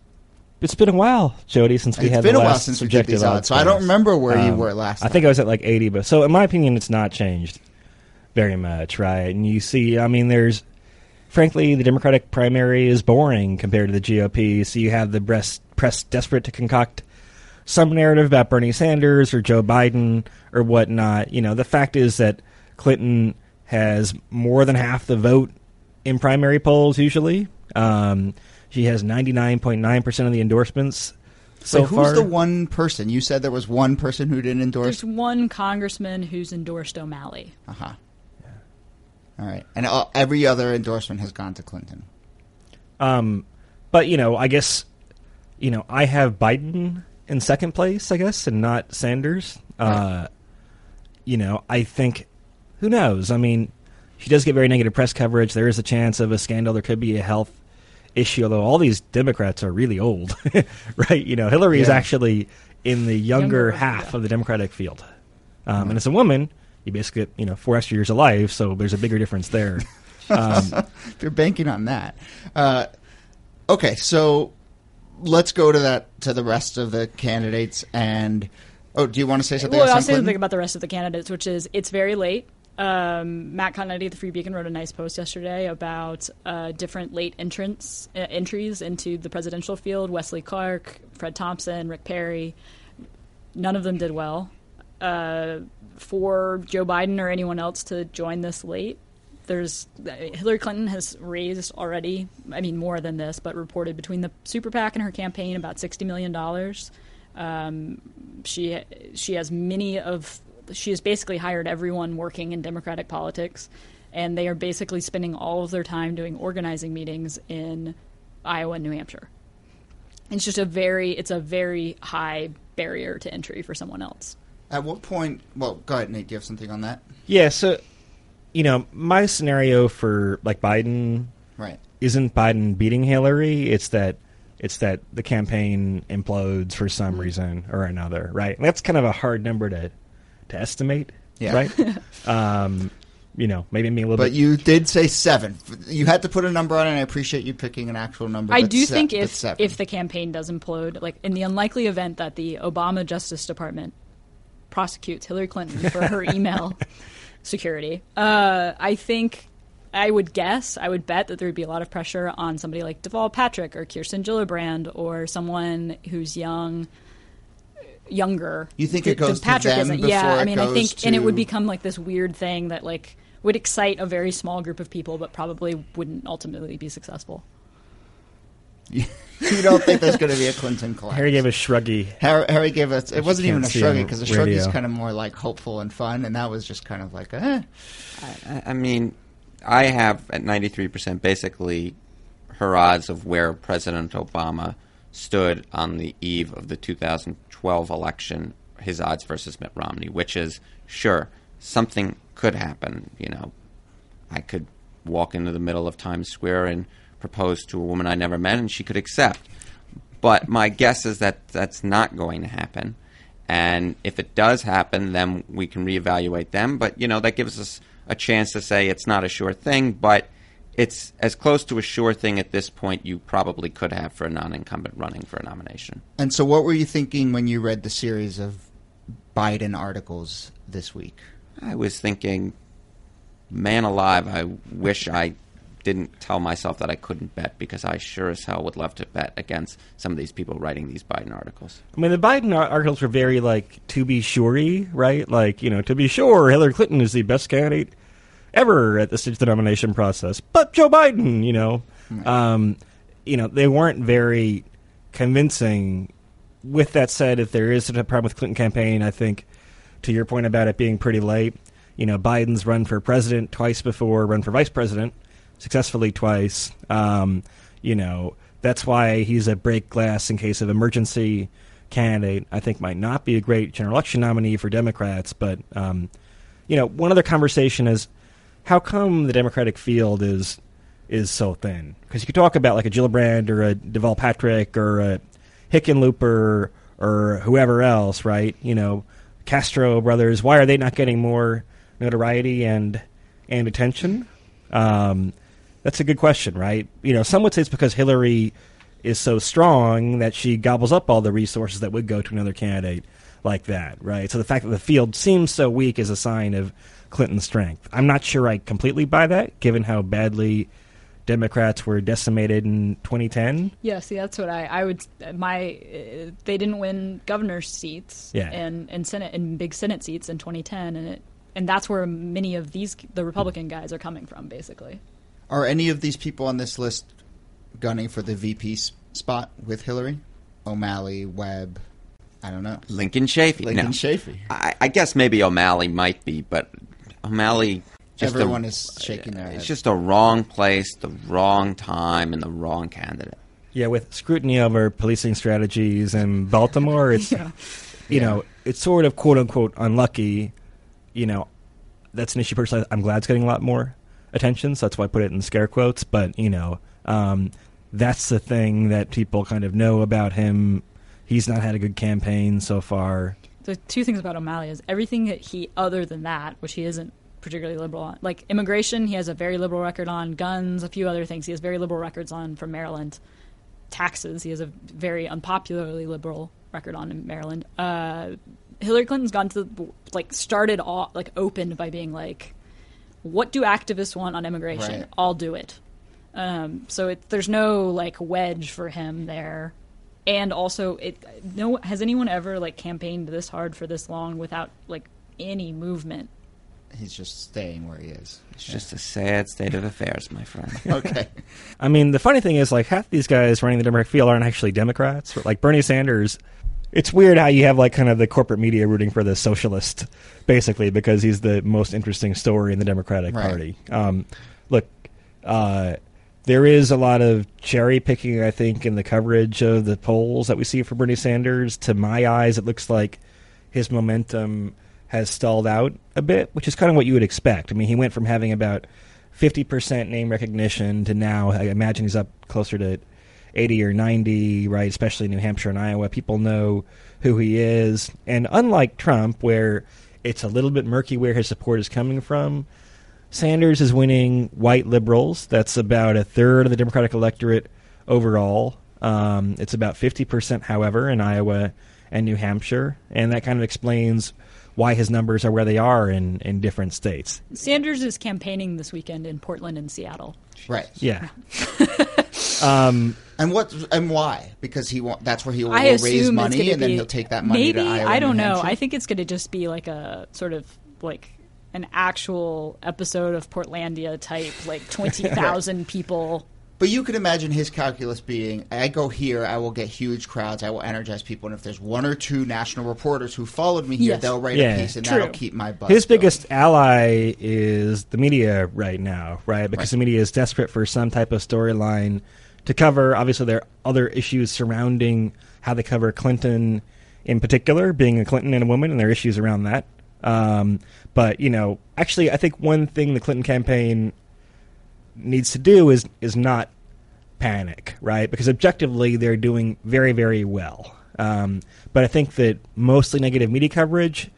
it's been a while, Jody, since we It's had been the a while since we did these odds, so I don't remember where you um, were last I think I was at like eighty, but so in my opinion, it's not changed very much, right? And you see, I mean, there's frankly the Democratic primary is boring compared to the GOP. So you have the press press desperate to concoct some narrative about Bernie Sanders or Joe Biden or whatnot. You know, the fact is that Clinton has more than half the vote in primary polls usually. Um, she has 99.9% of the endorsements so Wait, who's far. the one person? You said there was one person who didn't endorse. There's one congressman who's endorsed O'Malley. Uh huh. All right, and uh, every other endorsement has gone to Clinton. Um, but you know, I guess you know I have Biden in second place, I guess, and not Sanders. Uh, you know, I think who knows? I mean, she does get very negative press coverage. There is a chance of a scandal. There could be a health issue. Although all these Democrats are really old, right? You know, Hillary is actually in the younger, Younger, half yeah. of the Democratic field, um, and as a woman, you basically get you know four extra years of life. So there's a bigger difference there. Um, They're banking on that. Uh, okay, so let's go to that to the rest of the candidates. And oh, do you want to say something? Well, I'll say something about the rest of the candidates, which is it's very late. Um, Matt of the Free Beacon wrote a nice post yesterday about uh, different late entrants uh, entries into the presidential field. Wesley Clark, Fred Thompson, Rick Perry. None of them did well. Uh, for Joe Biden or anyone else to join this late, there's Hillary Clinton has raised already. I mean, more than this, but reported between the super PAC and her campaign about sixty million dollars. Um, she she has many of she has basically hired everyone working in Democratic politics, and they are basically spending all of their time doing organizing meetings in Iowa and New Hampshire. It's just a very it's a very high barrier to entry for someone else. At what point? Well, go ahead, Nate. Do you have something on that? Yeah, so you know, my scenario for like Biden Right. isn't Biden beating Hillary. It's that it's that the campaign implodes for some mm-hmm. reason or another, right? And that's kind of a hard number to to estimate, Yeah. right? um, you know, maybe me a little bit. But bit. you did say seven. You had to put a number on it. and I appreciate you picking an actual number. I do se- think if if the campaign does implode, like in the unlikely event that the Obama Justice Department prosecutes Hillary Clinton for her email security, uh, I think I would guess, I would bet that there would be a lot of pressure on somebody like Deval Patrick or Kirsten Gillibrand or someone who's young. Younger, You think it goes to Patrick them isn't. Yeah, I mean, I think, goes and it would become like this weird thing that like would excite a very small group of people, but probably wouldn't ultimately be successful. you don't think there's going to be a Clinton collapse. Harry gave a shruggy. Harry, Harry gave us. It wasn't even a shruggy because a shruggy is kind of more like hopeful and fun, and that was just kind of like, eh. I, I mean, I have at 93% basically her odds of where President Obama stood on the eve of the 2012 election, his odds versus Mitt Romney, which is sure, something could happen. You know, I could walk into the middle of Times Square and propose to a woman I never met, and she could accept. But my guess is that that's not going to happen. And if it does happen, then we can reevaluate them. But, you know, that gives us a chance to say it's not a sure thing, but it's as close to a sure thing at this point you probably could have for a non incumbent running for a nomination. And so, what were you thinking when you read the series of Biden articles this week? I was thinking, man alive, I wish I didn't tell myself that I couldn't bet because I sure as hell would love to bet against some of these people writing these Biden articles. I mean, the Biden articles were very like to be sure right? Like, you know, to be sure, Hillary Clinton is the best candidate ever at the stage of the nomination process. But Joe Biden, you know, um, you know, they weren't very convincing. With that said, if there is a problem with Clinton campaign, I think to your point about it being pretty late, you know, Biden's run for president twice before, run for vice president successfully twice. Um, you know, that's why he's a break glass in case of emergency candidate. I think might not be a great general election nominee for Democrats, but um, you know, one other conversation is how come the Democratic field is is so thin? Because you could talk about like a Gillibrand or a Deval Patrick or a Hickenlooper or whoever else, right? You know, Castro brothers. Why are they not getting more notoriety and and attention? Um, that's a good question, right? You know, some would say it's because Hillary is so strong that she gobbles up all the resources that would go to another candidate like that, right? So the fact that the field seems so weak is a sign of Clinton's strength. I'm not sure I completely buy that, given how badly Democrats were decimated in 2010. Yeah, see, that's what I, I would. My, uh, they didn't win governor seats Yeah. and and senate and big senate seats in 2010, and it and that's where many of these the Republican guys are coming from, basically. Are any of these people on this list gunning for the VP spot with Hillary? O'Malley, Webb, I don't know. Lincoln Chafee. Lincoln no. Chafee. I, I guess maybe O'Malley might be, but O'Malley. Just Everyone a, is shaking their head. It's just a wrong place, the wrong time, and the wrong candidate. Yeah, with scrutiny over policing strategies in Baltimore, it's you know it's sort of quote unquote unlucky. You know, that's an issue. Personally, I'm glad it's getting a lot more attention, so that's why I put it in scare quotes. But you know, um, that's the thing that people kind of know about him. He's not had a good campaign so far. The two things about O'Malley is everything that he, other than that, which he isn't particularly liberal on, like immigration, he has a very liberal record on. Guns, a few other things, he has very liberal records on from Maryland. Taxes, he has a very unpopularly liberal record on in Maryland. Uh, Hillary Clinton's gone to the, like started all, like opened by being like, "What do activists want on immigration? Right. I'll do it." Um, so it, there's no like wedge for him there, and also it no has anyone ever like campaigned this hard for this long without like any movement? He's just staying where he is. It's just a sad state of affairs, my friend. Okay. I mean, the funny thing is, like, half these guys running the Democratic field aren't actually Democrats. Like Bernie Sanders, it's weird how you have like kind of the corporate media rooting for the socialist, basically, because he's the most interesting story in the Democratic Right. Party. Um, look, uh, there is a lot of cherry picking, I think, in the coverage of the polls that we see for Bernie Sanders. To my eyes, it looks like his momentum has stalled out a bit, which is kind of what you would expect. I mean, he went from having about 50% name recognition to now, I imagine he's up closer to 80 or 90, right? Especially in New Hampshire and Iowa. People know who he is. And unlike Trump, where it's a little bit murky where his support is coming from, Sanders is winning white liberals. That's about a third of the Democratic electorate overall. Um, it's about 50%, however, in Iowa and New Hampshire. And that kind of explains why his numbers are where they are in, in different states. Sanders is campaigning this weekend in Portland and Seattle. Right. Yeah. um, And what and why? Because he want that's where he will I raise money, gonna and then he'll take that money Maybe to Iowa. I don't New know. Hampshire? I think it's going to just be like a sort of like an actual episode of Portlandia type, like twenty thousand people. But you could imagine his calculus being: I go here, I will get huge crowds, I will energize people, and if there's one or two national reporters who followed me here, Yes. they'll write Yeah. a piece, and True. that'll keep my buzz. his going. biggest ally is the media right now, right? Because Right. the media is desperate for some type of storyline to cover. Obviously, there are other issues surrounding how they cover Clinton in particular, being a Clinton and a woman, and there are issues around that. Um, but you know, actually, I think one thing the Clinton campaign needs to do is is not panic, right? Because objectively, they're doing very, very well. Um, but I think that mostly negative media coverage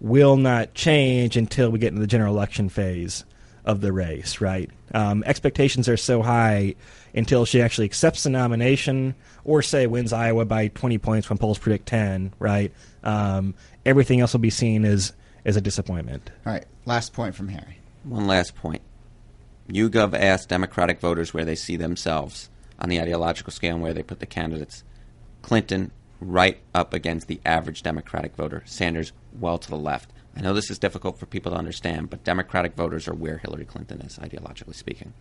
will not change until we get into the general election phase of the race, right? Um, expectations are so high until she actually accepts the nomination or, say, wins Iowa by 20 points when polls predict 10, right? Um, everything else will be seen as, as a disappointment. All right, last point from Harry. One last point. YouGov asked Democratic voters where they see themselves on the ideological scale and where they put the candidates. Clinton right up against the average Democratic voter. Sanders well to the left. I know this is difficult for people to understand, but Democratic voters are where Hillary Clinton is, ideologically speaking.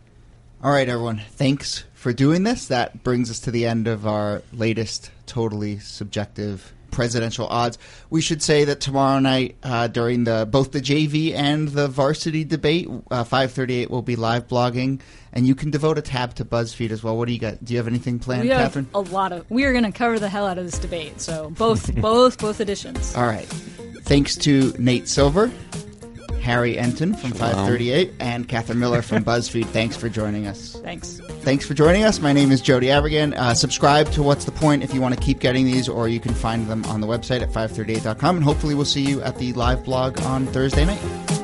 All right, everyone. Thanks for doing this. That brings us to the end of our latest totally subjective presidential odds. We should say that tomorrow night, uh, during the both the JV and the varsity debate, uh, five thirty eight will be live blogging, and you can devote a tab to BuzzFeed as well. What do you got? Do you have anything planned, we Katherine? a lot of. We are going to cover the hell out of this debate. So both, both, both editions. All right. Thanks to Nate Silver, Harry Enten from Shalom. 538, and Katherine Miller from BuzzFeed. Thanks for joining us. Thanks. Thanks for joining us. My name is Jody Avirgan. Uh, subscribe to What's the Point if you want to keep getting these, or you can find them on the website at 538.com. And hopefully, we'll see you at the live blog on Thursday night.